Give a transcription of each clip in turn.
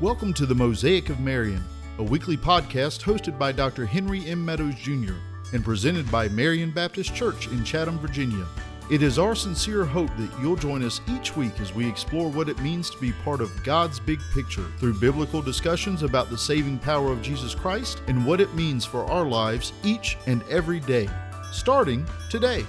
Welcome to the Mosaic of Marion, a weekly podcast hosted by Dr. Henry M. Meadows Jr. and presented by Marion Baptist Church in Chatham, Virginia. It is our sincere hope that you'll join us each week as we explore what it means to be part of God's big picture through biblical discussions about the saving power of Jesus Christ and what it means for our lives each and every day, starting today.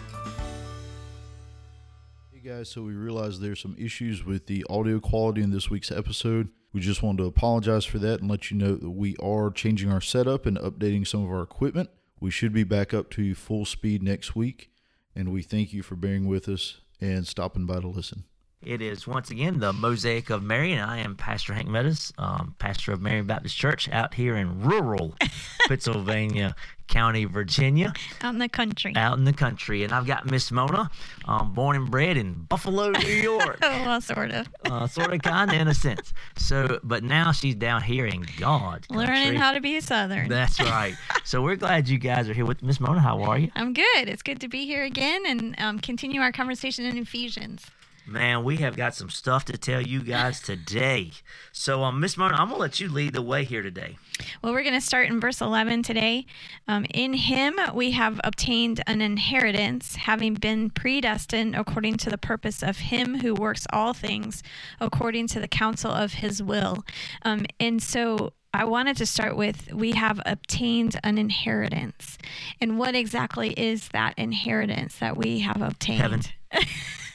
Hey guys, so we realize there's some issues with the audio quality in this week's episode. We just wanted to apologize for that and let you know that we are changing our setup and updating some of our equipment. We should be back up to full speed next week, and we thank you for bearing with us and stopping by to listen. It is once again the Mosaic of Marion, and I am Pastor Hank Meadows, um, pastor of Marion Baptist Church out here in rural Pittsylvania County, Virginia. Out in the country. Out in the country. And I've got Miss Mona, um, born and bred in Buffalo, New York. oh, well, sort of. uh, sort of, kind of, in a sense. So, but now she's down here in God. Country. Learning how to be a Southern. That's right. so we're glad you guys are here with Miss Mona. How are you? I'm good. It's good to be here again and um, continue our conversation in Ephesians. Man, we have got some stuff to tell you guys today. So, um, Miss Mona, I'm going to let you lead the way here today. Well, we're going to start in verse 11 today. Um, in him we have obtained an inheritance, having been predestined according to the purpose of him who works all things according to the counsel of his will. Um, and so I wanted to start with we have obtained an inheritance. And what exactly is that inheritance that we have obtained? Heaven.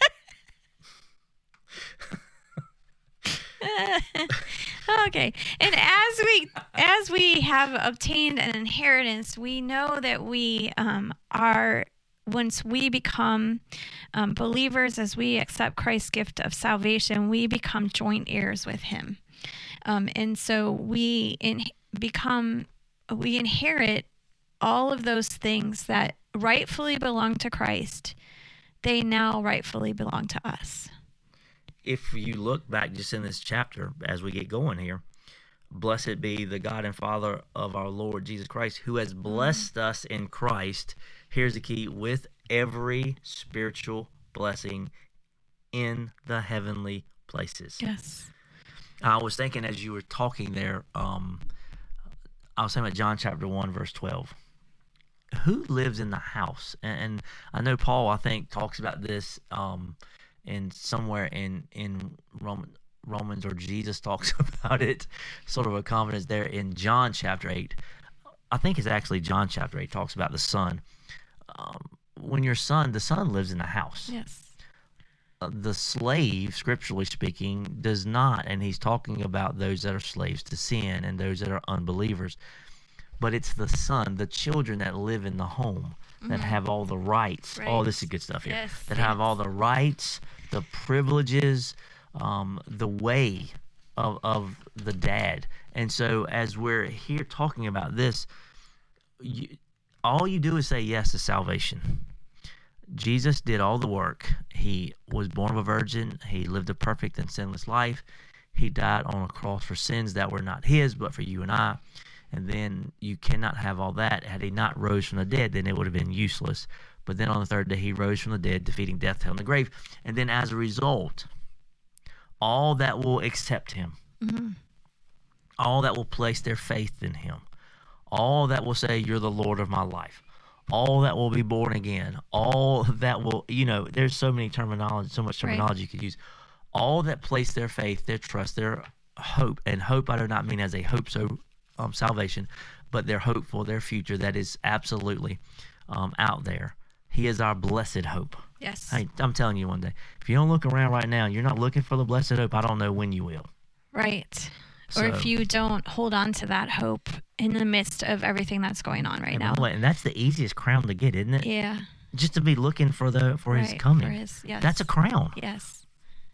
okay. And as we as we have obtained an inheritance we know that we um, are once we become um, believers as we accept christ's gift of salvation we become joint heirs with him. Um, and so we in, become we inherit all of those things that rightfully belong to christ. They now rightfully belong to us if you look back just in this chapter as we get going here, blessed be the God and Father of our Lord Jesus Christ, who has blessed us in Christ. Here's the key with every spiritual blessing in the heavenly places. Yes. I was thinking as you were talking there, um, I was saying about John chapter 1, verse 12. Who lives in the house? And, and I know Paul, I think, talks about this. Um, in somewhere in in Roman, Romans or Jesus talks about it, sort of a confidence there in John chapter eight. I think it's actually John chapter eight talks about the son. Um, when your son, the son lives in the house. Yes. Uh, the slave, scripturally speaking, does not, and he's talking about those that are slaves to sin and those that are unbelievers. But it's the son, the children that live in the home that mm-hmm. have all the rights. Right. All this is good stuff here. Yes, that yes. have all the rights, the privileges, um, the way of of the dad. And so as we're here talking about this, you, all you do is say yes to salvation. Jesus did all the work. He was born of a virgin. He lived a perfect and sinless life. He died on a cross for sins that were not his, but for you and I. And then you cannot have all that. Had he not rose from the dead, then it would have been useless. But then on the third day, he rose from the dead, defeating death, hell, and the grave. And then as a result, all that will accept him, mm-hmm. all that will place their faith in him, all that will say, You're the Lord of my life, all that will be born again, all that will, you know, there's so many terminology, so much terminology right. you could use. All that place their faith, their trust, their hope, and hope I do not mean as a hope so um, salvation, but their hope for their future that is absolutely um, out there. He is our blessed hope. Yes. Hey, I'm telling you one day, if you don't look around right now, you're not looking for the blessed hope. I don't know when you will. Right. So, or if you don't hold on to that hope in the midst of everything that's going on right now. And that's the easiest crown to get, isn't it? Yeah. Just to be looking for the for right, his coming. For his, yes. That's a crown. Yes.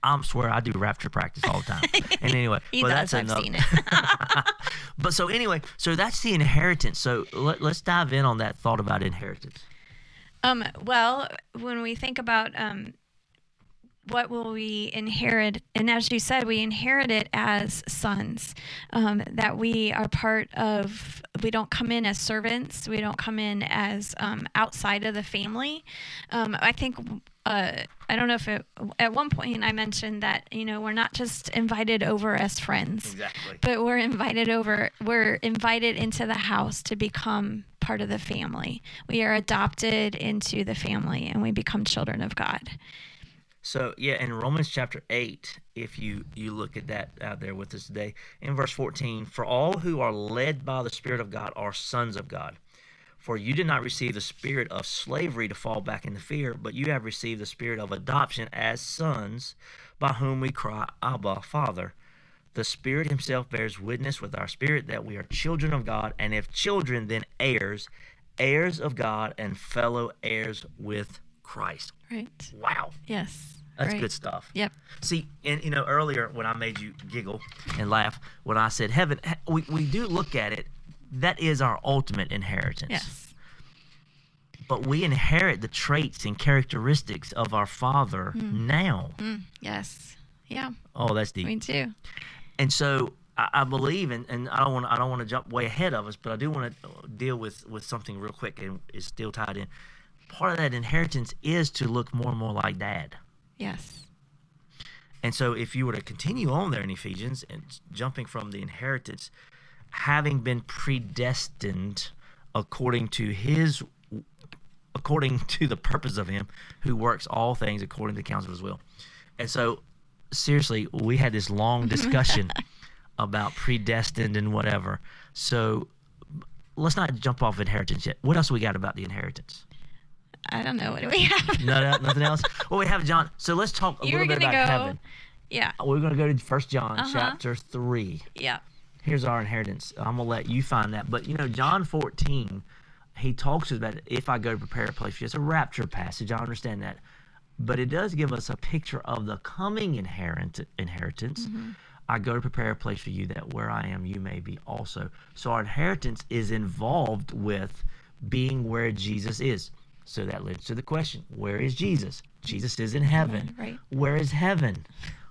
I'm swear I do rapture practice all the time. And anyway, he but does, that's I've enough. seen it. but so anyway, so that's the inheritance. So let, us dive in on that thought about inheritance. Um, well, when we think about um, what will we inherit? And as you said, we inherit it as sons. Um, that we are part of. We don't come in as servants. We don't come in as um, outside of the family. Um, I think. Uh, I don't know if it, at one point I mentioned that you know we're not just invited over as friends, Exactly. but we're invited over. We're invited into the house to become part of the family. We are adopted into the family, and we become children of God. So yeah, in Romans chapter eight, if you you look at that out there with us today, in verse fourteen, for all who are led by the Spirit of God are sons of God. For you did not receive the spirit of slavery to fall back into fear, but you have received the spirit of adoption as sons, by whom we cry, Abba, Father. The Spirit Himself bears witness with our spirit that we are children of God, and if children, then heirs, heirs of God, and fellow heirs with Christ. Right. Wow. Yes. That's right. good stuff. Yep. See, and you know, earlier when I made you giggle and laugh, when I said heaven, we, we do look at it, that is our ultimate inheritance. Yes. But we inherit the traits and characteristics of our Father now. Mm, yes. Yeah. Oh, that's deep. Me too. And so I, I believe, and, and I don't want I don't want to jump way ahead of us, but I do want to deal with with something real quick, and it's still tied in. Part of that inheritance is to look more and more like Dad. Yes. And so, if you were to continue on there in Ephesians and jumping from the inheritance, having been predestined according to his, according to the purpose of him who works all things according to the counsel of his will. And so, seriously, we had this long discussion about predestined and whatever. So, let's not jump off inheritance yet. What else we got about the inheritance? I don't know. What do we have? No, no nothing else. Well, we have John. So let's talk a You little bit about go- heaven. Yeah. We're going to go to First John Uh-huh. chapter three. Yeah. Here's our inheritance. I'm gonna let you find that. But you know, John 14, he talks about if I go to prepare a place for you. It's a rapture passage. I understand that, but it does give us a picture of the coming inherit inheritance. I go to prepare a place for you that where I am, you may be also. So our inheritance is involved with being where Jesus is. So that leads to the question: Where is Jesus? Jesus is in heaven. Right. Where is heaven?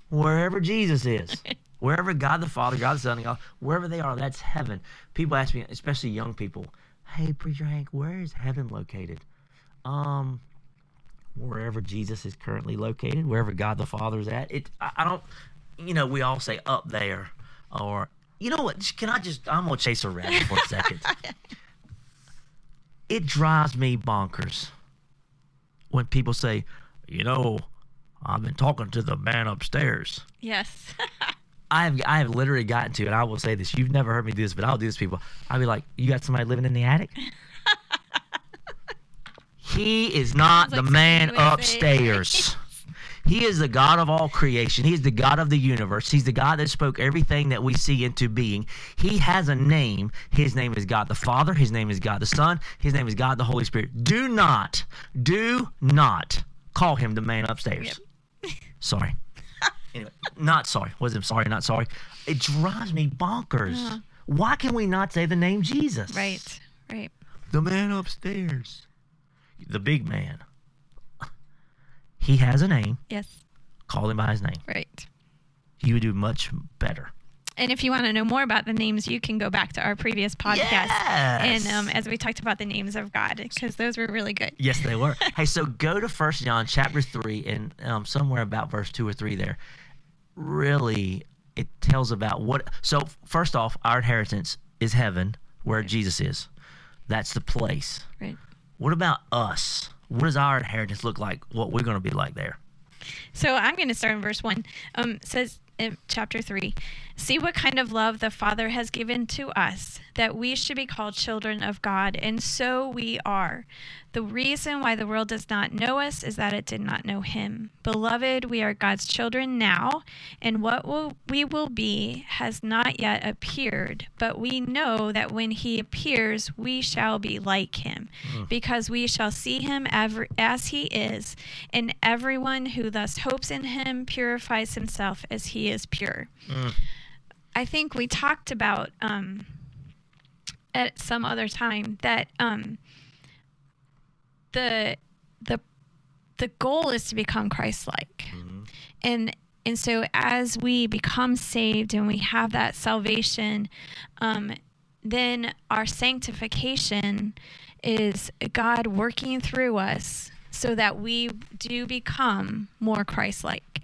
Wherever Jesus is. Wherever God the Father, God the Son, God, wherever they are, that's heaven. People ask me, especially young people, hey, Preacher Hank, where is heaven located? Um, wherever Jesus is currently located, wherever God the Father is at. It, I, I don't, you know, we all say up there, or you know what? Can I just? I'm gonna chase a rabbit for a second. it drives me bonkers when people say, you know, I've been talking to the man upstairs. Yes. I have I have literally gotten to, and I will say this: you've never heard me do this, but I'll do this. People, I'll be like, "You got somebody living in the attic?" he is not Sounds like the man something you would say. upstairs. He is the God of all creation. He is the God of the universe. He's the God that spoke everything that we see into being. He has a name. His name is God the Father. His name is God the Son. His name is God the Holy Spirit. Do not, do not call him the man upstairs. Sorry. Anyway, not sorry. Wasn't sorry, not sorry. It drives me bonkers. Uh-huh. Why can we not say the name Jesus? right. Right. The man upstairs. The big man. He has a name. Yes. Call him by his name. Right. He would do much better. And if you want to know more about the names, you can go back to our previous podcast. And Yes. um, as we talked about the names of God, because those were really good. Yes, they were. hey, so go to First John chapter three, and um, somewhere about verse two or three there. Really, it tells about what. So first off, our inheritance is heaven, where Jesus is. That's the place. Right. What about us? What does our inheritance look like? What we're going to be like there? So I'm going to start in verse 1. Um, says in chapter 3 See what kind of love the Father has given to us, that we should be called children of God, and so we are. The reason why the world does not know us is that it did not know Him. Beloved, we are God's children now, and what will, we will be has not yet appeared, but we know that when He appears, we shall be like Him, because we shall see Him ever, as He is, and everyone who thus hopes in Him purifies himself as He is pure. I think we talked about um, at some other time that um, the the the goal is to become Christ-like. and and so as we become saved and we have that salvation um, then our sanctification is god working through us so that we do become more christ-like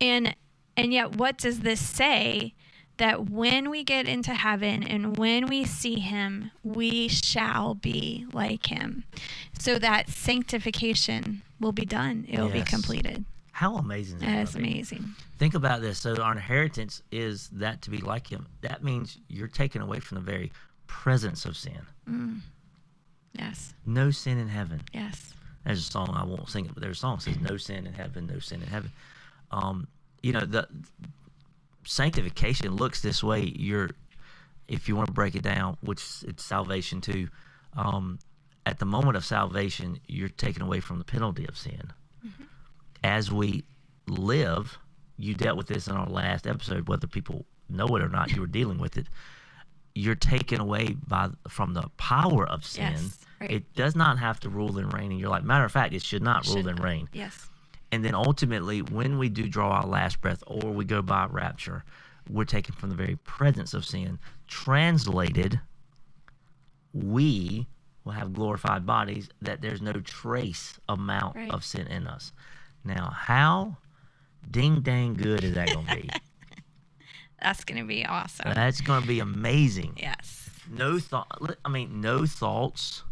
and and yet what does this say that when we get into heaven and when we see him we shall be like him so that sanctification will be done it will be completed How amazing is that? that's amazing Think about this. So our inheritance is that to be like him. That means you're taken away from the very presence of sin. yes No sin in heaven. yes There's a song I won't sing it, but there's a song that says "No sin in heaven, no sin in heaven." Um, you know the sanctification looks this way. You're, if you want to break it down, which it's salvation too. Um, at the moment of salvation, you're taken away from the penalty of sin. As we live, you dealt with this in our last episode. Whether people know it or not, you were dealing with it. You're taken away by from the power of sin. Yes, right. It does not have to rule and reign in your life. Matter of fact, it should not rule Should and not. reign. yes And then ultimately, when we do draw our last breath or we go by rapture, we're taken from the very presence of sin. Translated, we will have glorified bodies that there's no trace amount Right. of sin in us. Now, how ding dang good is that going to be? that's gonna be awesome That's going to be amazing. yes No thought. I mean, no thoughts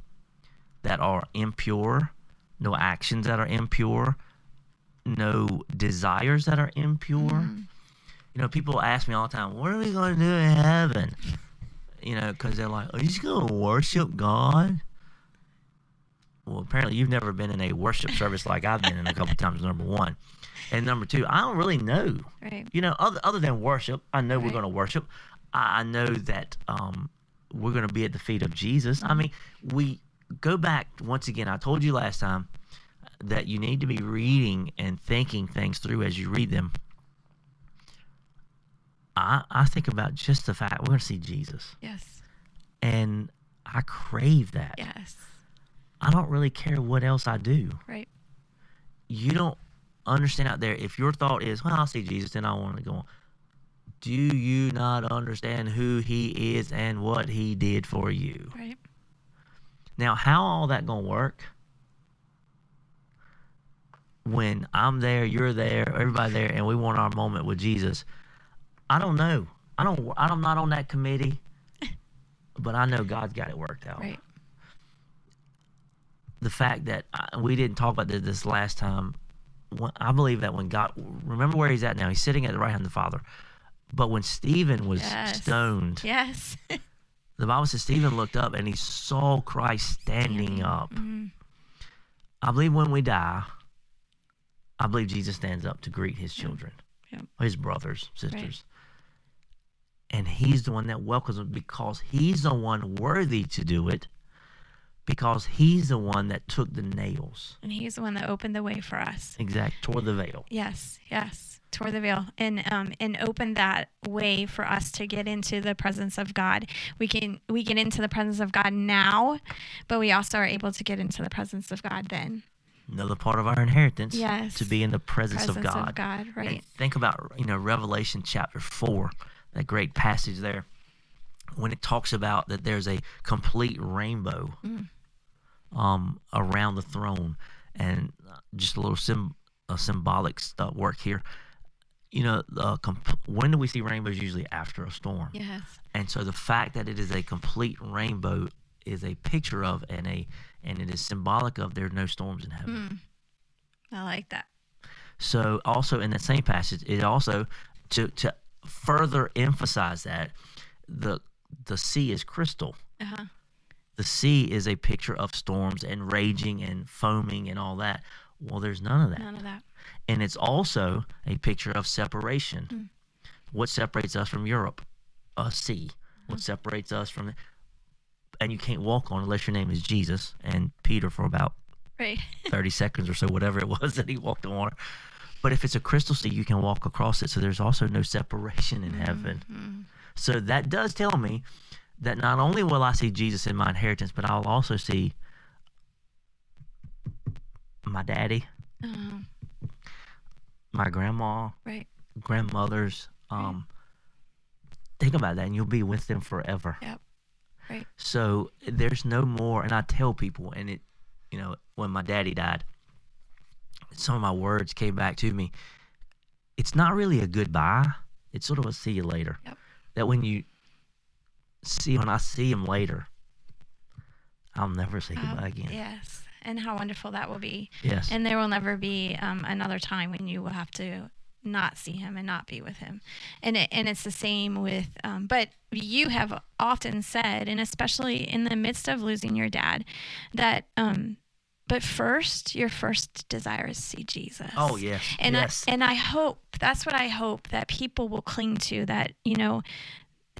that are impure, no actions that are impure, no desires that are impure. You know, people ask me all the time, "What are we going to do in heaven?" You know, because they're like, "Are you just going to worship God?" Well, apparently you've never been in a worship service like I've been in a couple times. Number one, and number two, I don't really know right you know, other other than worship, I know we're going to worship. I I know that um, we're going to be at the feet of Jesus. I mean, we go back once again. I told you last time that you need to be reading and thinking things through as you read them. I I think about just the fact we're going to see Jesus, yes and I crave that. yes I don't really care what else I do. right you don't understand out there if your thought is well i'll see jesus then i want to go on do you not understand who he is and what he did for you right now how all that gonna work when i'm there you're there everybody there and we want our moment with jesus i don't know i don't i'm not on that committee but i know god's got it worked out right the fact that uh, we didn't talk about this, this last time. When, I believe that when God, remember where he's at now. He's sitting at the right hand of the Father. But when Stephen was Yes. stoned, yes the Bible says Stephen looked up and he saw Christ standing up. Mhm. I believe when we die, I believe Jesus stands up to greet his children, Yep. his brothers, sisters. And he's the one that welcomes them because he's the one worthy to do it because he's the one that took the nails. and he's the one that opened the way for us Exact, tore the veil. Yes, yes, tore the veil and um and opened that way for us to get into the presence of God. We can we get into the presence of God now, but we also are able to get into the presence of God then. Another part of our inheritance Yes. to be in the presence, Presence of God. of God, And right? think about you know Revelation chapter four, that great passage there, when it talks about that there's a complete rainbow Mm. um, around the throne, and uh, just a little sim- uh, symbolic stuff work here. You know, uh, comp- when do we see rainbows? Usually after a storm. Yes. And so the fact that it is a complete rainbow is a picture of and a and it is symbolic of there are no storms in heaven. Hmm. I like that. So also in that same passage, it also to to further emphasize that the the sea is crystal. Uh-huh. The sea is a picture of storms and raging and foaming and all that. Well, there's none of that. None of that. And it's also a picture of separation. Hmm. What separates us from Europe? A sea. What hmm. separates us from and you can't walk on unless your name is Jesus and Peter for about Right. 30 seconds or so, whatever it was that he walked on water. But if it's a crystal sea, you can walk across it. So there's also no separation in heaven. So that does tell me that not only will I see Jesus in my inheritance, but I'll also see my daddy, Oh, my grandma, Right. grandmothers. Um, think about that, and you'll be with them forever. Yep. So there's no more, and I tell people, and it, you know, when my daddy died, some of my words came back to me. It's not really a goodbye. It's sort of a see you later. Yep. That when you see, when I see him later, I'll never say Um, goodbye again. Yes. And how wonderful that will be. Yes. And there will never be um, another time when you will have to not see him and not be with him. And it, and it's the same with. Um, but you have often said, and especially in the midst of losing your dad, that. Um, but first, your first desire is to see Jesus. oh yes. And yes. I, and I hope that's what I hope that people will cling to. That you know,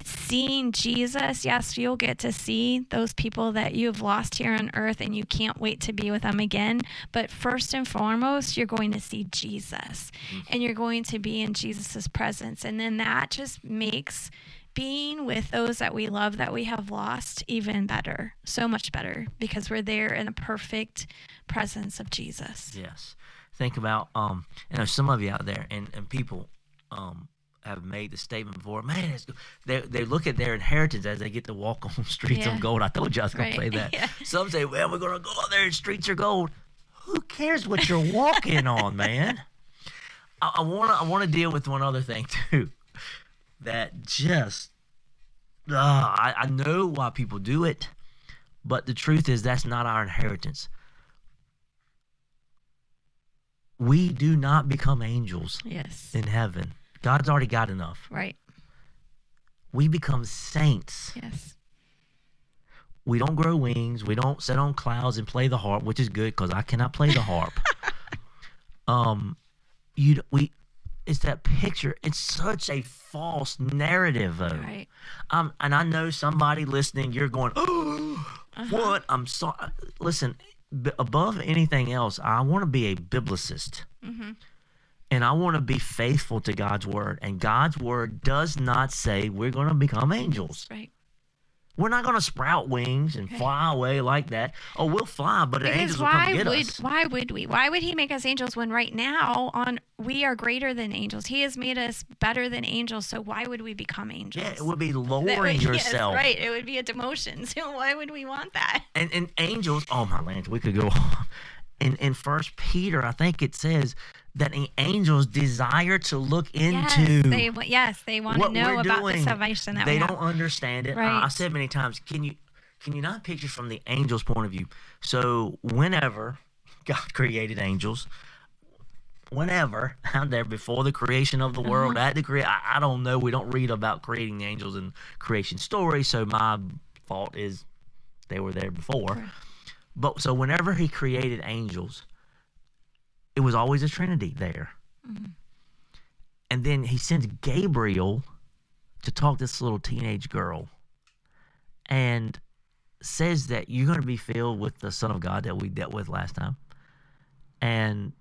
seeing Jesus. Yes, you'll get to see those people that you've lost here on earth, and you can't wait to be with them again. But first and foremost, you're going to see Jesus, and you're going to be in Jesus's presence, and then that just makes being with those that we love that we have lost even better so much better because we're there in the perfect presence of jesus Yes. Think about um you know some of you out there and, and people um have made the statement before, man, it's, they they look at their inheritance as they get to walk on streets Yeah. of gold. I told you I was gonna Right. say that. Yeah. Some say, well, we're gonna go out there and streets are gold. Who cares what you're walking on, man? I, I wanna I wanna deal with one other thing too. That just uh, I, I know why people do it, but the truth is that's not our inheritance. We do not become angels yes in heaven. God's already got enough. right We become saints. yes We don't grow wings. We don't sit on clouds and play the harp, which is good because I cannot play the harp. um, you we, it's that picture. It's such a false narrative, though. right Um, and I know somebody listening, you're going, oh, Uh-huh. what? I'm sorry. Listen, b- above anything else, I want to be a biblicist. Mm-hmm. And I want to be faithful to God's word. And God's word does not say we're going to become angels. right We're not going to sprout wings and fly away like that. Oh, we'll fly, but because angels will come get would us. why would we why would he make us angels when right now on we are greater than angels he has made us better than angels so why would we become angels Yeah, it would be lowering would- yes, yourself. right it would be a demotion so why would we want that and and angels oh my land we could go on in in first peter i think it says that the angels desire to look into yes they yes they want to know about doing. the salvation that they don't understand it I- Right. i said many times can you can you not picture from the angels point of view so whenever god created angels whenever out there before the creation of the world Uh-huh. at the crea- I, I don't know we don't read about creating the angels in creation story so my fault is they were there before but so whenever he created angels it was always a trinity there. Mm-hmm. and then he sends gabriel to talk to this little teenage girl and says that you're going to be filled with the son of god that we dealt with last time. And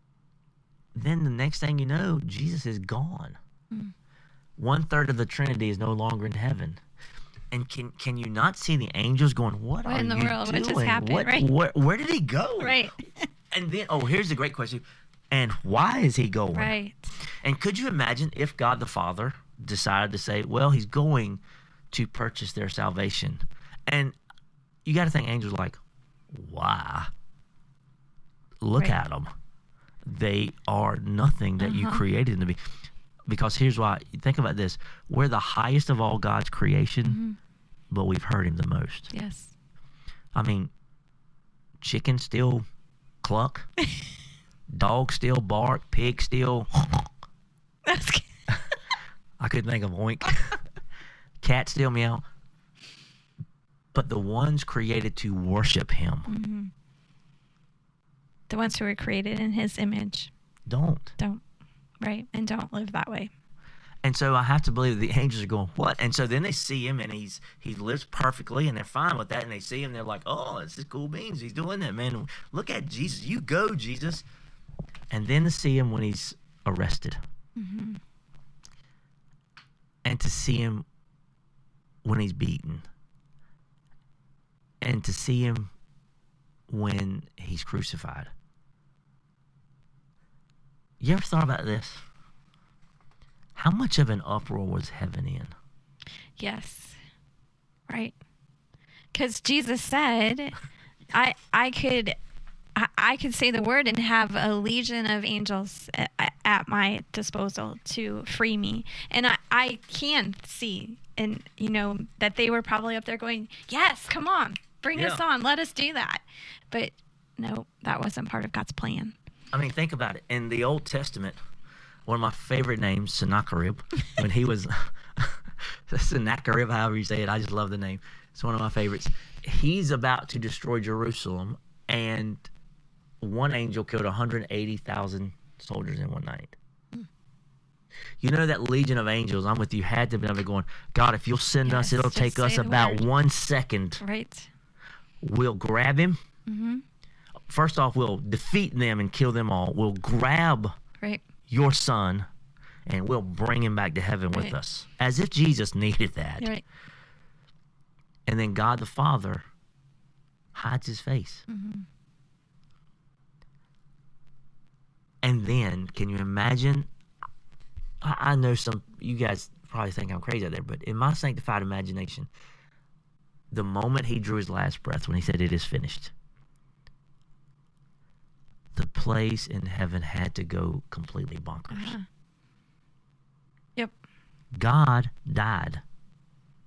then the next thing you know jesus is gone. One third of the trinity is no longer in heaven. And can can you not see the angels going what, What are in the you world? What just happened, What- right? where, where did he go? Right. And then oh here's a great question and why is he going right and could you imagine if God the Father decided to say, well, he's going to purchase their salvation? And you got to think angels like, why? Look Right. at them. They are nothing that you Uh-huh. created them to be. Because here's why. Think about this. We're the highest of all God's creation, Mm-hmm. but we've hurt him the most. yes I mean, chickens still cluck, dogs still bark, pigs still. I couldn't think of oink. Cat still meow. But the ones created to worship him mm-hmm. the ones who were created in his image don't. don't right and don't live that way And so I have to believe the angels are going, what? And so then they see him and he's he lives perfectly and they're fine with that. And they see him, they're like, oh, this is cool beans. He's doing that, man. Look at Jesus. You go, Jesus. And then to see him when he's arrested. Mm-hmm. And to see him when he's beaten. And to see him when he's crucified. You ever thought about this? How much of an uproar was heaven in? Yes. Right. Because Jesus said, I I could I, could say the word and have a legion of angels at, at my disposal to free me. And I, I can see and you know that they were probably up there going, Yes, come on, bring us on, let us do that. But no, that wasn't part of God's plan. I mean, think about it. In the Old Testament, one of my favorite names, Sennacherib, when he was Sennacherib, however you say it, I just love the name. It's one of my favorites. He's about to destroy Jerusalem, and one angel killed 180,000 soldiers in one night. You know that legion of angels, I'm with you, had to be going, God, if you'll send us, it'll take us about word." one second. Right. We'll grab him. Mm-hmm. First off, we'll defeat them and kill them all. We'll grab Right. your son and we'll bring him back to heaven with us. As if Jesus needed that. Right. And then God the Father hides his face. Mm-hmm. And then, can you imagine? I, I know some, you guys probably think I'm crazy out there, but in my sanctified imagination, the moment he drew his last breath when he said, It is finished, the place in heaven had to go completely bonkers. Uh-huh. Yep. God died.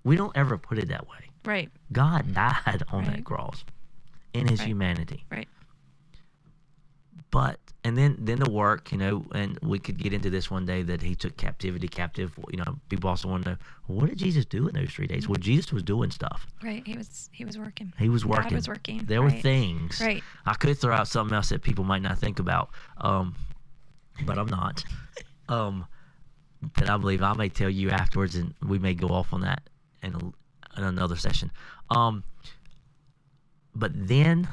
We don't ever put it that way. Right. God died on Right. that cross in his Right. humanity. Right. But and then then the work, you know, and we could get into this one day that he took captivity captive. You know, people also want to know what did Jesus do in those three days? Well, Jesus was doing stuff. Right. He was he was working. He was God working. was working. There were things. Right. I could throw out something else that people might not think about, um, but I'm not. um, that I believe I may tell you afterwards, and we may go off on that in, a, in another session. Um, but then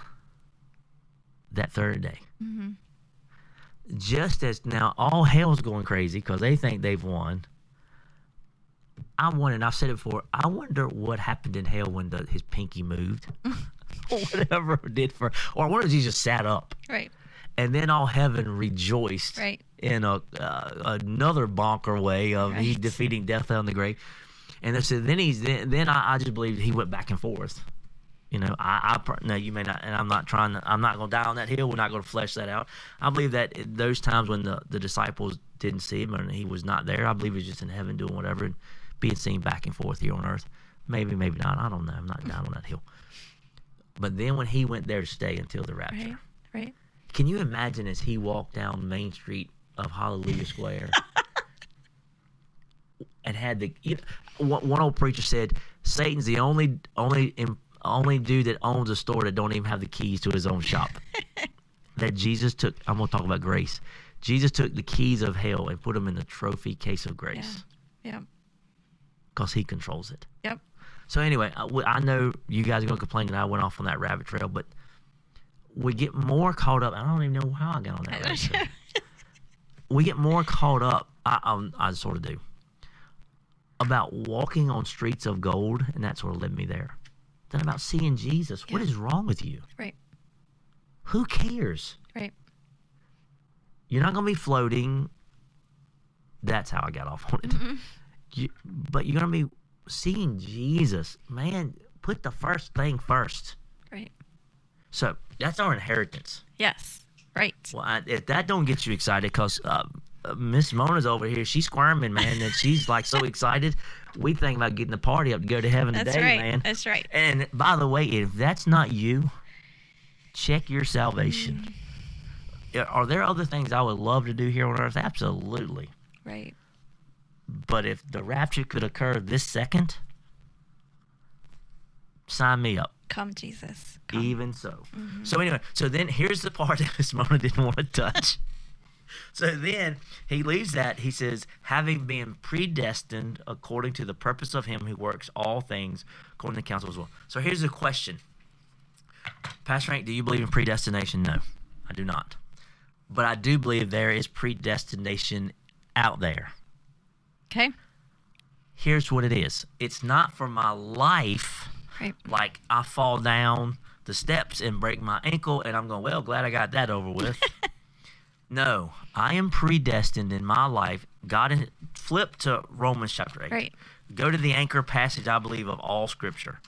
that third day, Mhm. Just as now all hell's going crazy because they think they've won. I wonder, and I've said it before. I wonder what happened in hell when the, his pinky moved, or whatever it did for, or I wonder if he just sat up, Right. and then all heaven rejoiced Right. in a uh, another bonker way of Right. defeating death in the grave. And then, so then he's then, then I, I just believe he went back and forth. You know, I, I no, you may not, and I'm not trying to. I'm not going to die on that hill. We're not going to flesh that out. I believe that those times when the the disciples didn't see him and he was not there, I believe he's just in heaven doing whatever and being seen back and forth here on earth. Maybe, maybe not. I don't know. I'm not down on that hill. But then when he went there to stay until the rapture, Right. Right. can you imagine as he walked down Main Street of Hallelujah Square and had the you know, one, old preacher said Satan's the only only only dude that owns a store that don't even have the keys to his own shop. that Jesus took. I'm gonna talk about grace. Jesus took the keys of hell and put them in the trophy case of grace Yep. because he controls it. Yep. So anyway, I, I know you guys are gonna complain that I went off on that rabbit trail, but we get more caught up. I don't even know how I got on that rabbit trail. we get more caught up. I, um, I sort of do about walking on streets of gold, and that sort of led me there. Than about seeing Jesus. What Yeah. is wrong with you? Right. Who cares? Right. You're not gonna be floating. That's how I got off on it. You, but you're gonna be seeing Jesus. Man, put the first thing first. Right. So that's our inheritance. Yes. Right. Well, I, if that don't get you excited, because uh, uh, Miss Mona's over here, she's squirming, man, and she's like so excited. We think about getting the party up to go to heaven That's today, right. man. That's right. And by the way, if that's not you, check your salvation. Mm. Are there other things I would love to do here on earth? Absolutely. Right. But if the rapture could occur this second, sign me up. Come, Jesus. Come. Even so. So anyway, so then here's the part that Miss Mona didn't want to touch. So then he leaves that. He says, having been predestined according to the purpose of him who works all things according to the counsel as well. So here's the question. Pastor Frank, do you believe in predestination? No, I do not. But I do believe there is predestination out there. Okay. Here's what it is. It's not for my life Right. like I fall down the steps and break my ankle, and I'm going, well, glad I got that over with. No, I am predestined in my life. God, flip to Romans chapter 8. Right. Go to the anchor passage, I believe, of all scripture.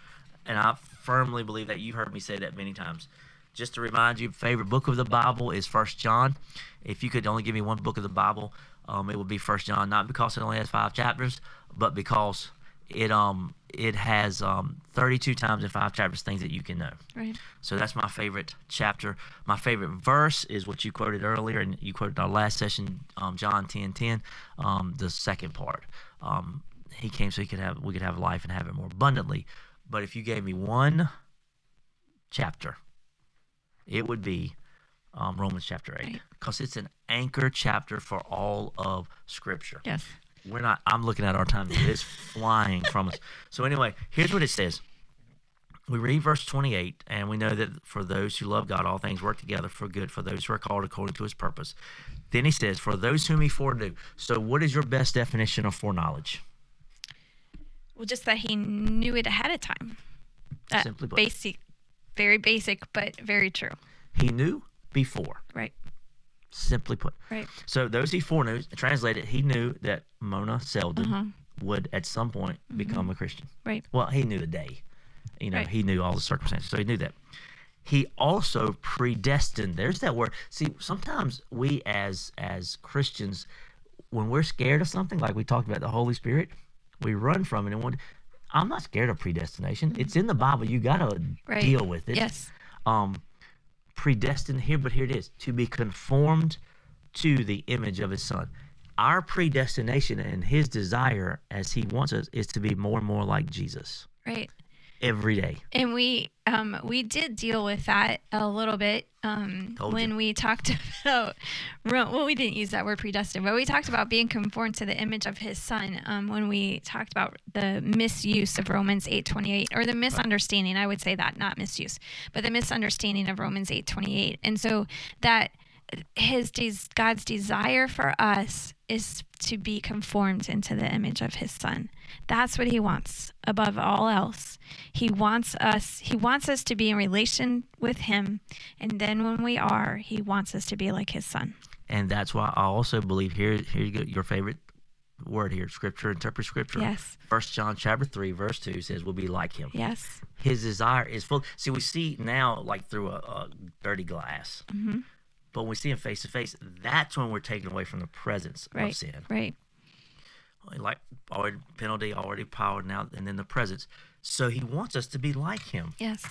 And I firmly believe that you've heard me say that many times. Just to remind you, favorite book of the Bible is First John. If you could only give me one book of the Bible, um, it would be First John. Not because it only has five chapters, but because it um it has um 32 times in five chapters things that you can know. Right. So that's my favorite chapter. My favorite verse is what you quoted earlier, and you quoted our last session, um, John 10 10, um, the second part. Um, he came so he could have we could have life and have it more abundantly. But if you gave me one chapter, it would be um, Romans chapter 8 Right. because it's an anchor chapter for all of Scripture Yes. We're not i'm looking at our time it's flying from us so anyway here's what it says we read verse 28 and we know that for those who love god all things work together for good for those who are called according to his purpose then he says for those whom he foreknew so what is your best definition of foreknowledge Well, just that he knew it ahead of time. That Simply put. basic, very basic, but very true. he knew before Right. Simply put Right. so those he foreknew translated he knew that mona Selden Uh-huh. would at some point become a christian Right. Well, he knew the day. You know, Right. he knew all the circumstances, so he knew that. He also predestined. There's that word. See, sometimes we as as Christians, when we're scared of something, like we talked about the Holy Spirit, we run from it and want. I'm not scared of predestination. It's in the Bible. You got to Right. deal with it. Yes. Um, predestined here, but here it is to be conformed to the image of His Son. Our predestination and His desire, as He wants us, is to be more and more like Jesus Right. Every day. And we um we did deal with that a little bit um when you. we talked about well we didn't use that word predestined but we talked about being conformed to the image of his son um when we talked about the misuse of Romans 8:28 or the misunderstanding I would say that not misuse but the misunderstanding of Romans 8:28 and so that his God's desire for us is to be conformed into the image of his son. That's what he wants above all else. He wants us he wants us to be in relation with him and then when we are, he wants us to be like his son. And that's why I also believe here. Here you go. Your favorite word here: Scripture. Interpret Scripture. Yes. First John chapter three verse two says, "We'll be like Him." Yes. His desire is full. See, we see now like through a, a dirty glass, Mm-hmm. But when we see Him face to face, that's when we're taken away from the presence of sin. Right. like already penalty already powered now and then the presence so he wants us to be like him Yes.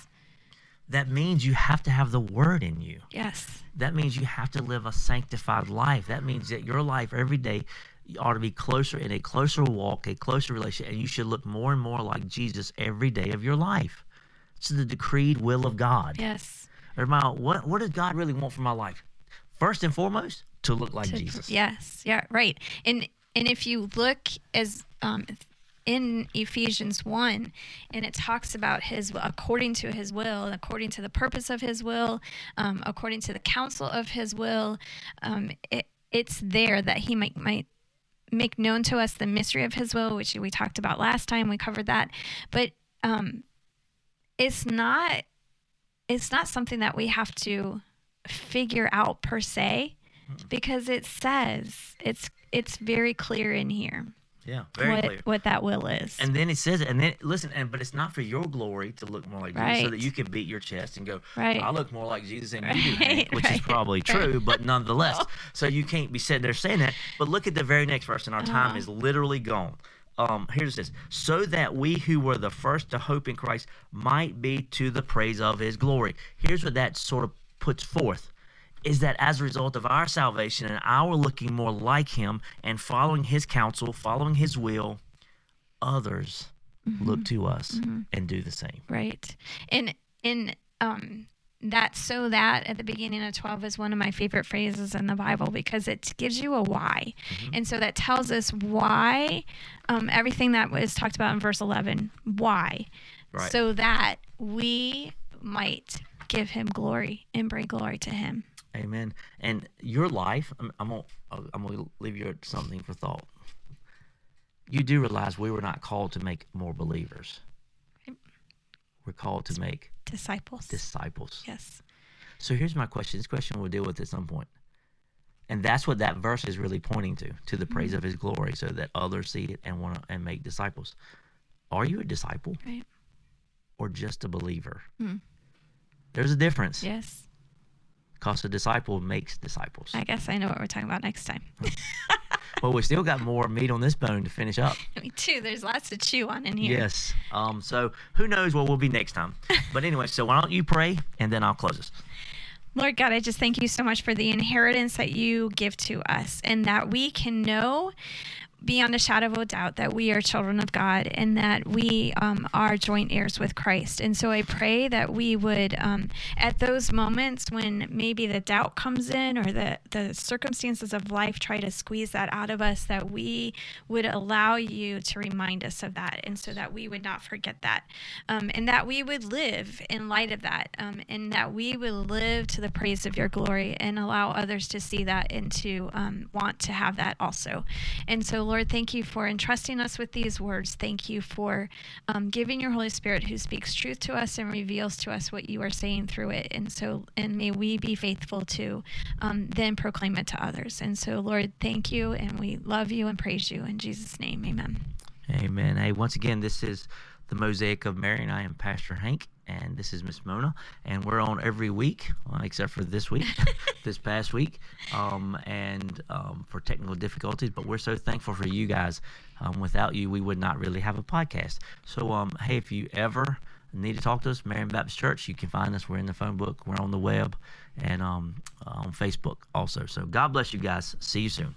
that means you have to have the word in you Yes. that means you have to live a sanctified life that means that your life every day ought to be closer in a closer walk a closer relationship and you should look more and more like jesus every day of your life it's the decreed will of god Yes. Everybody, what, what does god really want for my life first and foremost to look like to- jesus Yes, yeah, right. And and if you look as um, in Ephesians one, and it talks about his according to his will, according to the purpose of his will, um, according to the counsel of his will, um, it, it's there that he might might make known to us the mystery of his will, which we talked about last time. We covered that, but um, it's not it's not something that we have to figure out per se because it says it's it's very clear in here yeah very what clear what that will is. And then it says it, and then listen, and but it's not for your glory to look more like Jesus, so that you can beat your chest and go, Right. I look more like Jesus than you do, Hank," which is right, probably right. true, but nonetheless. So you can't be sitting there saying that. But look at the very next verse, and our time Uh-huh. is literally gone. Um, here's this: so that we who were the first to hope in Christ might be to the praise of His glory. Here's what that sort of puts forth. Is that as a result of our salvation and our looking more like Him and following His counsel, following His will, others Mm-hmm. look to us and do the same. right and in um that so that at the beginning of 12 is one of my favorite phrases in the bible because it gives you a why and so that tells us why um, everything that was talked about in verse 11 why Right. so that we might give him glory and bring glory to him Amen. And your life, I'm, I'm gonna, I'm gonna leave you something for thought. You do realize we were not called to make more believers. We're called to make disciples disciples. yes So here's my question. This question we'll deal with at some point. And that's what that verse is really pointing to, to the praise of his glory, so that others see it and want to and make disciples. Are you a disciple Right. or just a believer? Hmm. There's a difference. Yes. Because a disciple makes disciples. I guess I know what we're talking about next time. But we still got more meat on this bone to finish up. Me too. There's lots to chew on in here. Yes. Um. So who knows what we'll be next time? But anyway, so why don't you pray and then I'll close this. Lord God, I just thank you so much for the inheritance that you give to us and that we can know beyond a shadow of a doubt that we are children of God and that we um, are joint heirs with Christ. And so I pray that we would, um, at those moments when maybe the doubt comes in or the, the circumstances of life try to squeeze that out of us, that we would allow you to remind us of that. And so that we would not forget that. Um, and that we would live in light of that. Um, and that we would live to the praise of your glory and allow others to see that and to um, want to have that also. And so, Lord, thank you for entrusting us with these words. Thank you for um, giving your Holy Spirit who speaks truth to us and reveals to us what you are saying through it. And so, and may we be faithful to um, then proclaim it to others. And so, Lord, thank you. And we love you and praise you. In Jesus' name, amen. Amen. Hey, once again, this is the Mosaic of Marion, and I am Pastor Hank, and this is Miss Mona, and we're on every week, uh, except for this week, this past week, um, and um, for technical difficulties. But we're so thankful for you guys. Um, without you, we would not really have a podcast. So, um, hey, if you ever need to talk to us, Marion Baptist Church, you can find us. We're in the phone book, we're on the web, and um, on Facebook also. So, God bless you guys. See you soon.